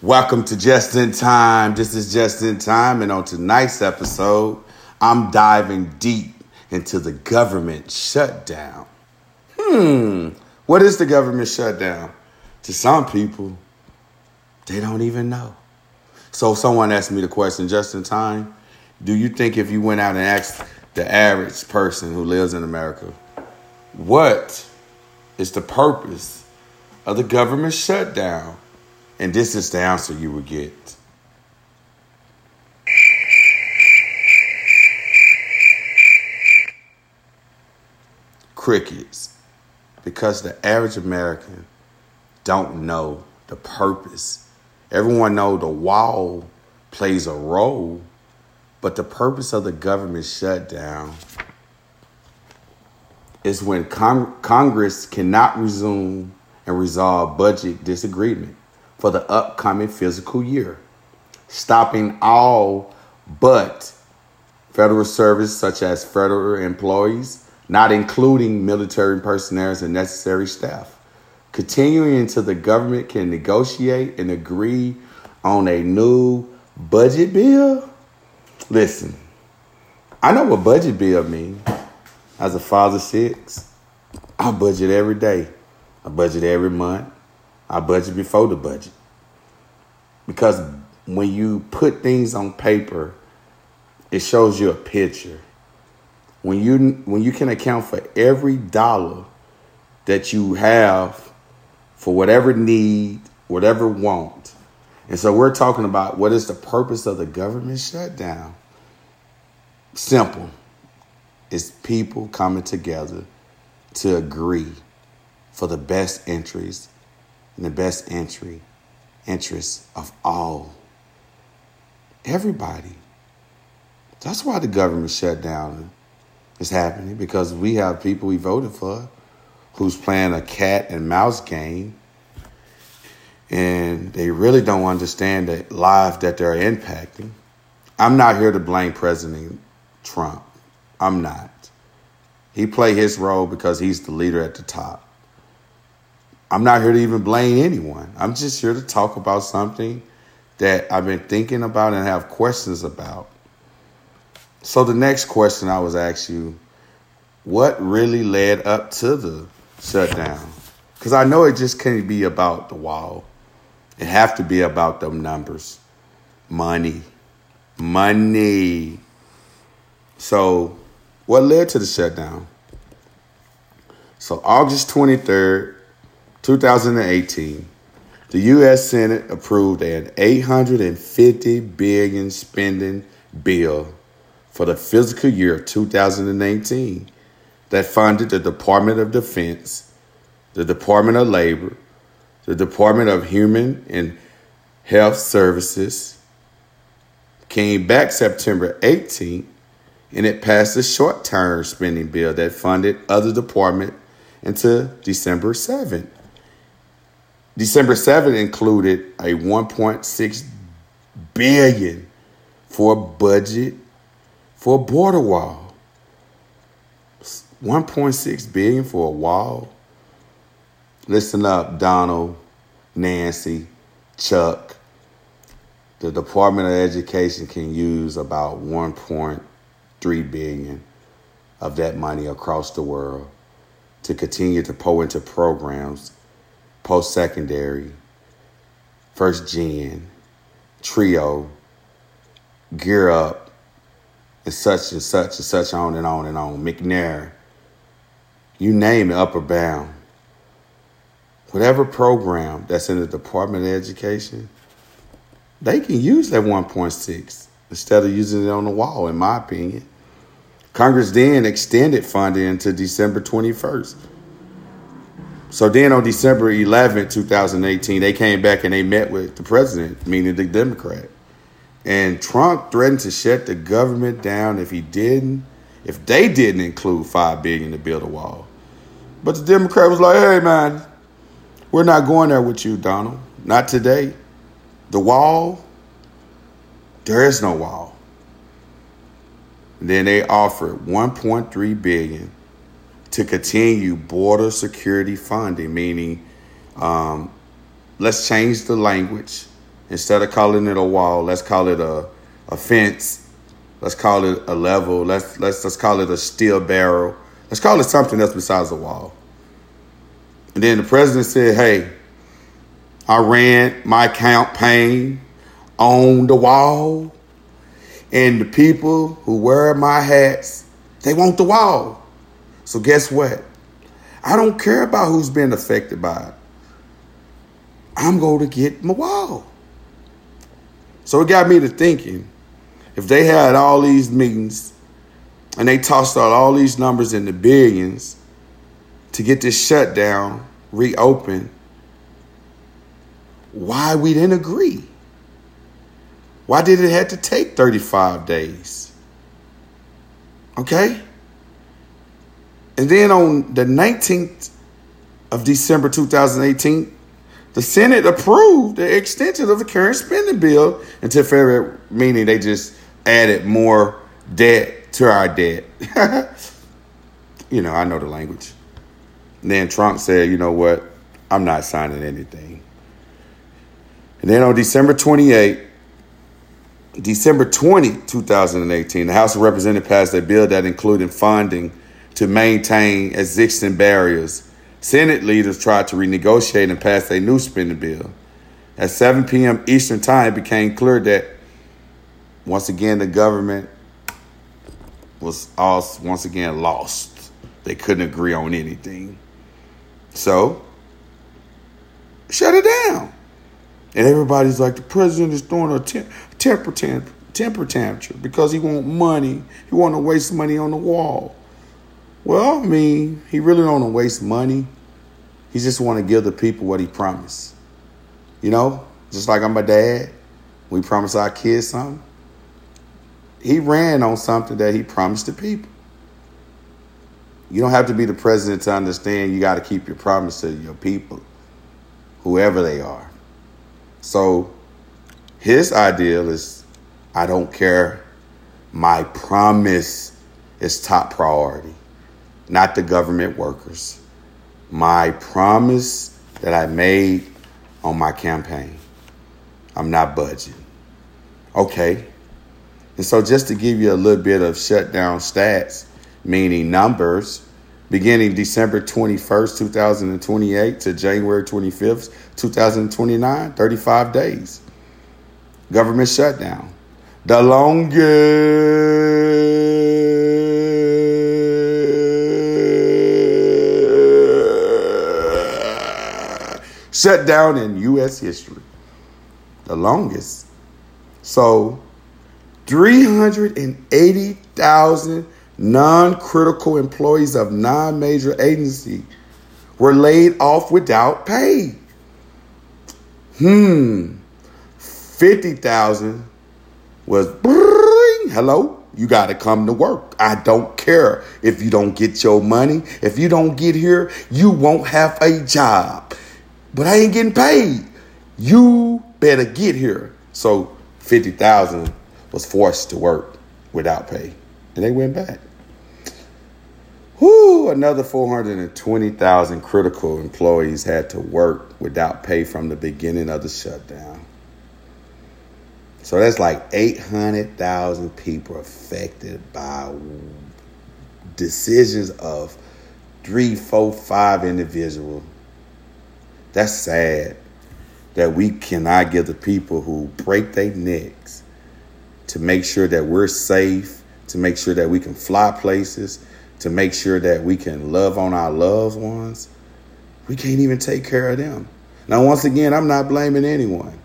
Welcome to Just in Time. This is Just in Time, and on tonight's episode, I'm diving deep into the government shutdown. Hmm, what is the government shutdown? To some people, they don't even know. So, someone asked me the question just in time Do you think if you went out and asked the average person who lives in America, what is the purpose of the government shutdown? And this is the answer you would get. Crickets. Because the average American don't know the purpose. Everyone know the wall plays a role, but the purpose of the government shutdown is when Cong- Congress cannot resume and resolve budget disagreement for the upcoming fiscal year, stopping all but federal service, such as federal employees, not including military personnel and necessary staff. Continuing until the government can negotiate and agree on a new budget bill. Listen, I know what budget bill means. As a father six, I budget every day. I budget every month. I budget before the budget. Because when you put things on paper, it shows you a picture. When you when you can account for every dollar that you have for whatever need, whatever want. And so we're talking about what is the purpose of the government shutdown? Simple. It's people coming together to agree for the best interest and the best entry interests of all. Everybody. That's why the government shutdown is happening because we have people we voted for who's playing a cat and mouse game and they really don't understand the life that they're impacting. I'm not here to blame President Trump. I'm not. He played his role because he's the leader at the top. I'm not here to even blame anyone. I'm just here to talk about something that I've been thinking about and have questions about. So the next question I was asked you, what really led up to the shutdown? Because I know it just can't be about the wall. It have to be about them numbers. Money. Money. So what led to the shutdown? So August 23rd, 2018, the U.S. Senate approved an 850 billion spending bill for the fiscal year 2018 that funded the Department of Defense, the Department of Labor, the Department of Human and Health Services. Came back September 18th, and it passed a short-term spending bill that funded other departments until December 7th. December 7th included a 1.6 billion for a budget for a border wall. 1.6 billion for a wall. Listen up, Donald, Nancy, Chuck. The Department of Education can use about 1.3 billion of that money across the world to continue to pour into programs post secondary, first gen, trio, gear up, and such and such and such on and on and on. McNair, you name it, Upward Bound. Whatever program that's in the Department of Education, they can use that 1.6 instead of using it on the wall, in my opinion. Congress then extended funding until December 21st. So then on December 11, 2018, they came back and they met with the president, meaning the Democrat. And Trump threatened to shut the government down if he didn't, if they didn't include five billion to build a wall. But the Democrat was like, hey man, we're not going there with you, Donald. Not today. The wall, there is no wall. And then they offered 1.3 billion to continue border security funding, meaning um, let's change the language Instead of calling it a wall, let's call it a, a fence. Let's call it a level. Let's let's let's call it a steel barrel. Let's call it something else besides a wall. And then the president said, "Hey, I ran my campaign on the wall, and the people who wear my hats, they want the wall. So guess what? I don't care about who's been affected by it. I'm going to get my wall. So it got me to thinking if they had all these meetings and they tossed out all these numbers in the billions to get this shutdown reopened, why we didn't agree? Why did it have to take 35 days? Okay? And then on the 19th of December 2018, the Senate approved the extension of the current spending bill until February, meaning they just added more debt to our debt. you know, I know the language. And then Trump said, you know what? I'm not signing anything. And then on December 28, December 20, 2018, the House of Representatives passed a bill that included funding to maintain existing barriers. Senate leaders tried to renegotiate and pass a new spending bill. At 7 p.m. Eastern Time, it became clear that once again the government was once again lost. They couldn't agree on anything. So, shut it down. And everybody's like, the president is throwing a temper tantrum, temper tantrum because he want money. He want to waste money on the wall. Well, I mean, he really don't want to waste money. He just want to give the people what he promised. You know, just like I'm a dad, we promise our kids something. He ran on something that he promised the people. You don't have to be the president to understand you got to keep your promise to your people, whoever they are. So his ideal is I don't care. My promise is top priority, not the government workers. My promise that I made on my campaign. I'm not budging. Okay. And so, just to give you a little bit of shutdown stats, meaning numbers, beginning December 21st, 2028 to January 25th, 2029, 35 days. Government shutdown. The longest shutdown in U.S. history. The longest. So, 380,000 non critical employees of non major agency were laid off without pay. Hmm. 50,000 was hello, you got to come to work. I don't care if you don't get your money. If you don't get here, you won't have a job. But I ain't getting paid. You better get here. So 50,000 was forced to work without pay. And they went back. Whoo, another 420,000 critical employees had to work without pay from the beginning of the shutdown. So that's like 800,000 people affected by decisions of three, four, five individuals. That's sad that we cannot give the people who break their necks to make sure that we're safe, to make sure that we can fly places, to make sure that we can love on our loved ones. We can't even take care of them. Now, once again, I'm not blaming anyone.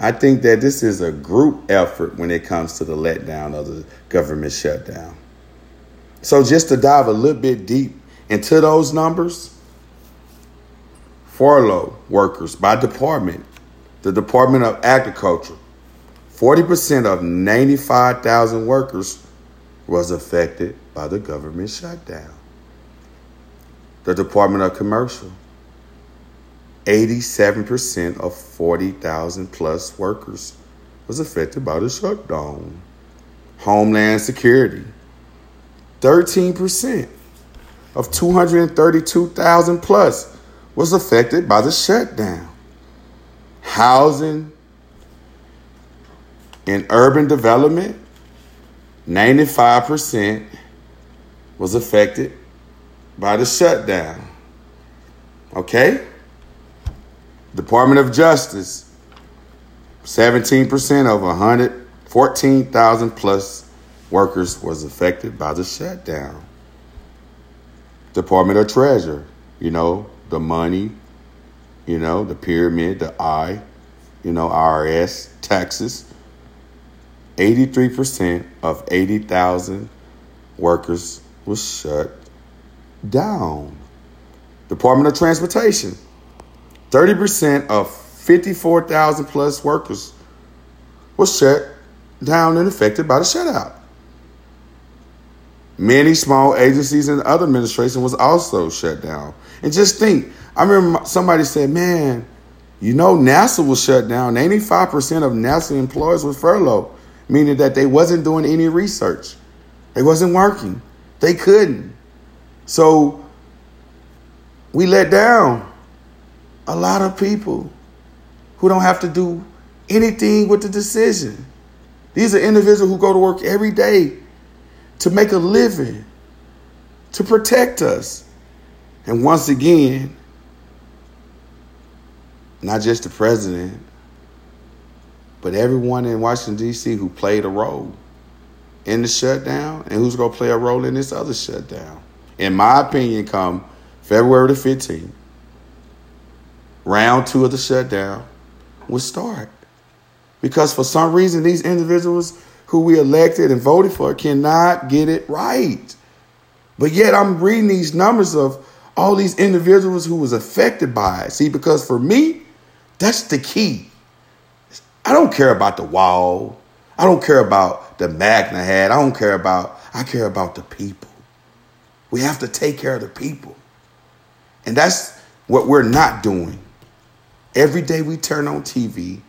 I think that this is a group effort when it comes to the letdown of the government shutdown. So, just to dive a little bit deep into those numbers, furlough workers by department, the Department of Agriculture, 40% of 95,000 workers was affected by the government shutdown. The Department of Commercial, 87% of 40,000 plus workers was affected by the shutdown. Homeland Security, 13% of 232,000 plus was affected by the shutdown. Housing in urban development, 95% was affected by the shutdown. Okay? Department of Justice, 17% of 114,000 plus workers was affected by the shutdown. Department of Treasury, you know, the money, you know, the pyramid, the I, you know, IRS, taxes. 83% of 80,000 workers was shut down. Department of Transportation, 30% of 54,000 plus workers was shut down and affected by the shutout. Many small agencies and other administration was also shut down. And just think, I remember somebody said, man, you know, NASA was shut down. 85% of NASA employees were furloughed, meaning that they wasn't doing any research. They wasn't working. They couldn't. So we let down a lot of people who don't have to do anything with the decision. These are individuals who go to work every day to make a living, to protect us. And once again, not just the president, but everyone in Washington, D.C. who played a role in the shutdown and who's going to play a role in this other shutdown. In my opinion, come February the 15th, round two of the shutdown will start. Because for some reason, these individuals who we elected and voted for cannot get it right. But yet I'm reading these numbers of all these individuals who was affected by it. See, because for me, that's the key. I don't care about the wall. I don't care about the MAGA hat. I don't care about, I care about the people. We have to take care of the people. And that's what we're not doing. Every day we turn on TV,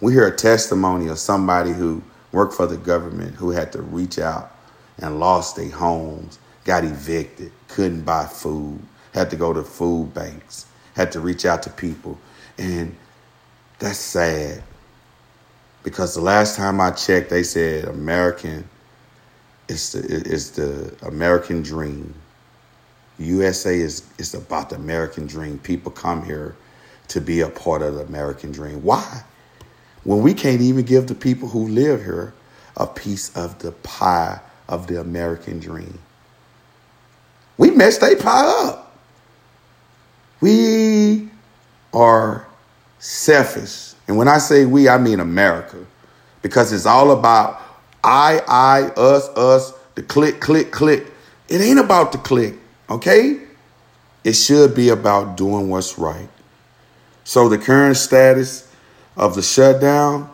we hear a testimony of somebody who worked for the government who had to reach out and lost their homes, got evicted, couldn't buy food, had to go to food banks, had to reach out to people. And that's sad because the last time I checked, they said American is the, is the American dream. USA is, is about the American dream. People come here to be a part of the American dream. Why? When we can't even give the people who live here a piece of the pie of the American dream. We messed their pie up. We are selfish. And when I say we, I mean America. Because it's all about I, I, us, us, the click, click, click. It ain't about the click, okay? It should be about doing what's right. So the current status of the shutdown.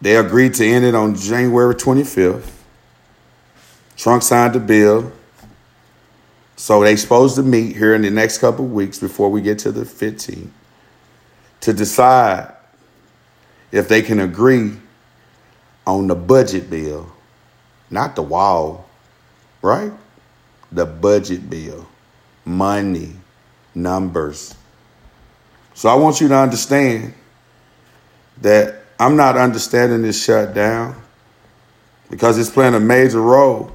They agreed to end it on January 25th. Trump signed the bill. So they supposed to meet here in the next couple weeks before we get to the 15th to decide if they can agree on the budget bill, not the wall, right? The budget bill, money, numbers. So I want you to understand that I'm not understanding this shutdown because it's playing a major role,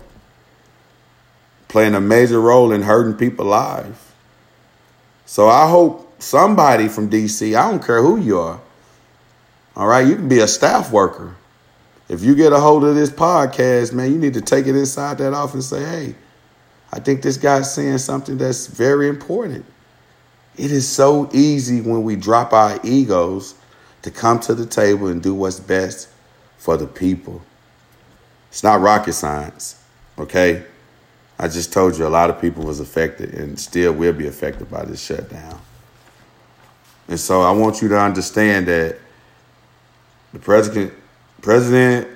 playing a major role in hurting people's lives. So I hope somebody from DC, I don't care who you are, all right, you can be a staff worker. If you get a hold of this podcast, man, you need to take it inside that office and say, hey, I think this guy's saying something that's very important. It is so easy when we drop our egos to come to the table and do what's best for the people. It's not rocket science, okay? I just told you a lot of people was affected and still will be affected by this shutdown. And so I want you to understand that the president, President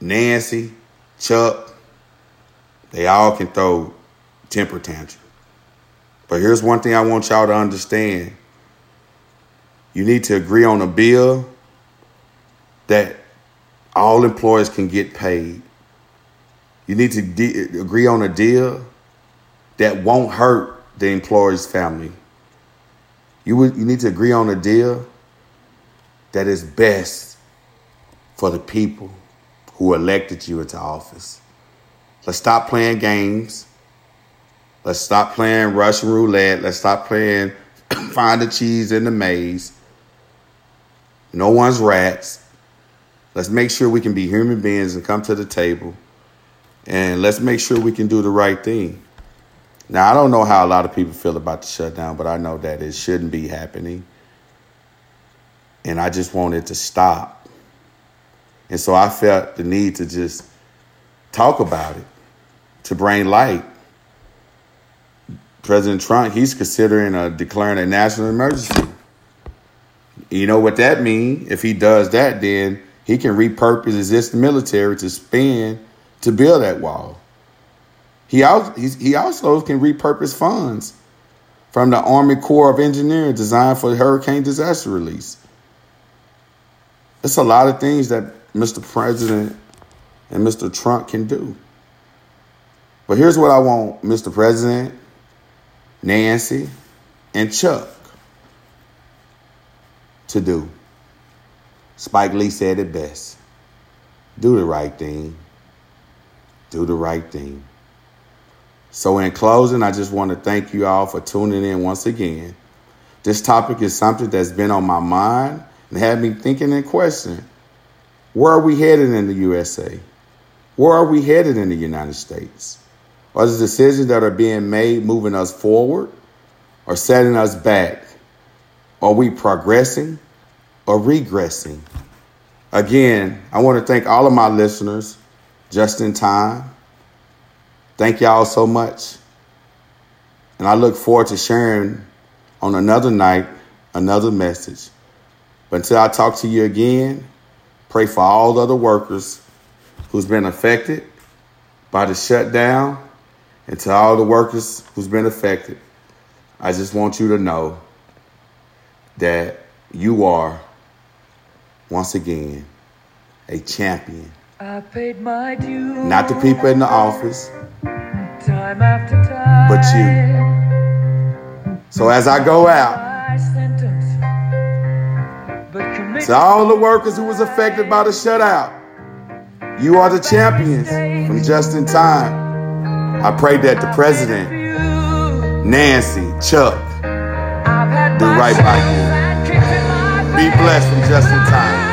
Nancy, Chuck, they all can throw temper tantrums. But here's one thing I want y'all to understand. You need to agree on a bill that all employees can get paid. You need to de- agree on a deal that won't hurt the employee's family. You, you need to agree on a deal that is best for the people who elected you into office. Let's stop playing games. Let's stop playing Russian roulette. Let's stop playing find the cheese in the maze. No one's rats. Let's make sure we can be human beings and come to the table. And let's make sure we can do the right thing. Now, I don't know how a lot of people feel about the shutdown, but I know that it shouldn't be happening. And I just want it to stop. And so I felt the need to just talk about it, to bring light. President Trump, he's considering a, declaring a national emergency. You know what that means? If he does that, then he can repurpose existing military to spend to build that wall. He also, he also can repurpose funds from the Army Corps of Engineers designed for hurricane disaster release. It's a lot of things that Mr. President and Mr. Trump can do. But here's what I want Mr. President, Nancy, and Chuck to do. Spike Lee said it best do the right thing. Do the right thing. So, in closing, I just want to thank you all for tuning in once again. This topic is something that's been on my mind and had me thinking and questioning where are we headed in the USA? Where are we headed in the United States? Are the decisions that are being made moving us forward or setting us back? Are we progressing or regressing? Again, I want to thank all of my listeners just in time. Thank y'all so much. And I look forward to sharing on another night another message. But until I talk to you again, pray for all the other workers who's been affected by the shutdown and to all the workers who's been affected. I just want you to know that you are once again a champion. I paid my dues. Not the people in the office, time after time. but you. So as I go out, sentence, to all the workers who was affected by the shutout, you are the champions from just in time. I pray that the president. Nancy, Chuck, do right by you. of kicks in my Be blessed from just in time.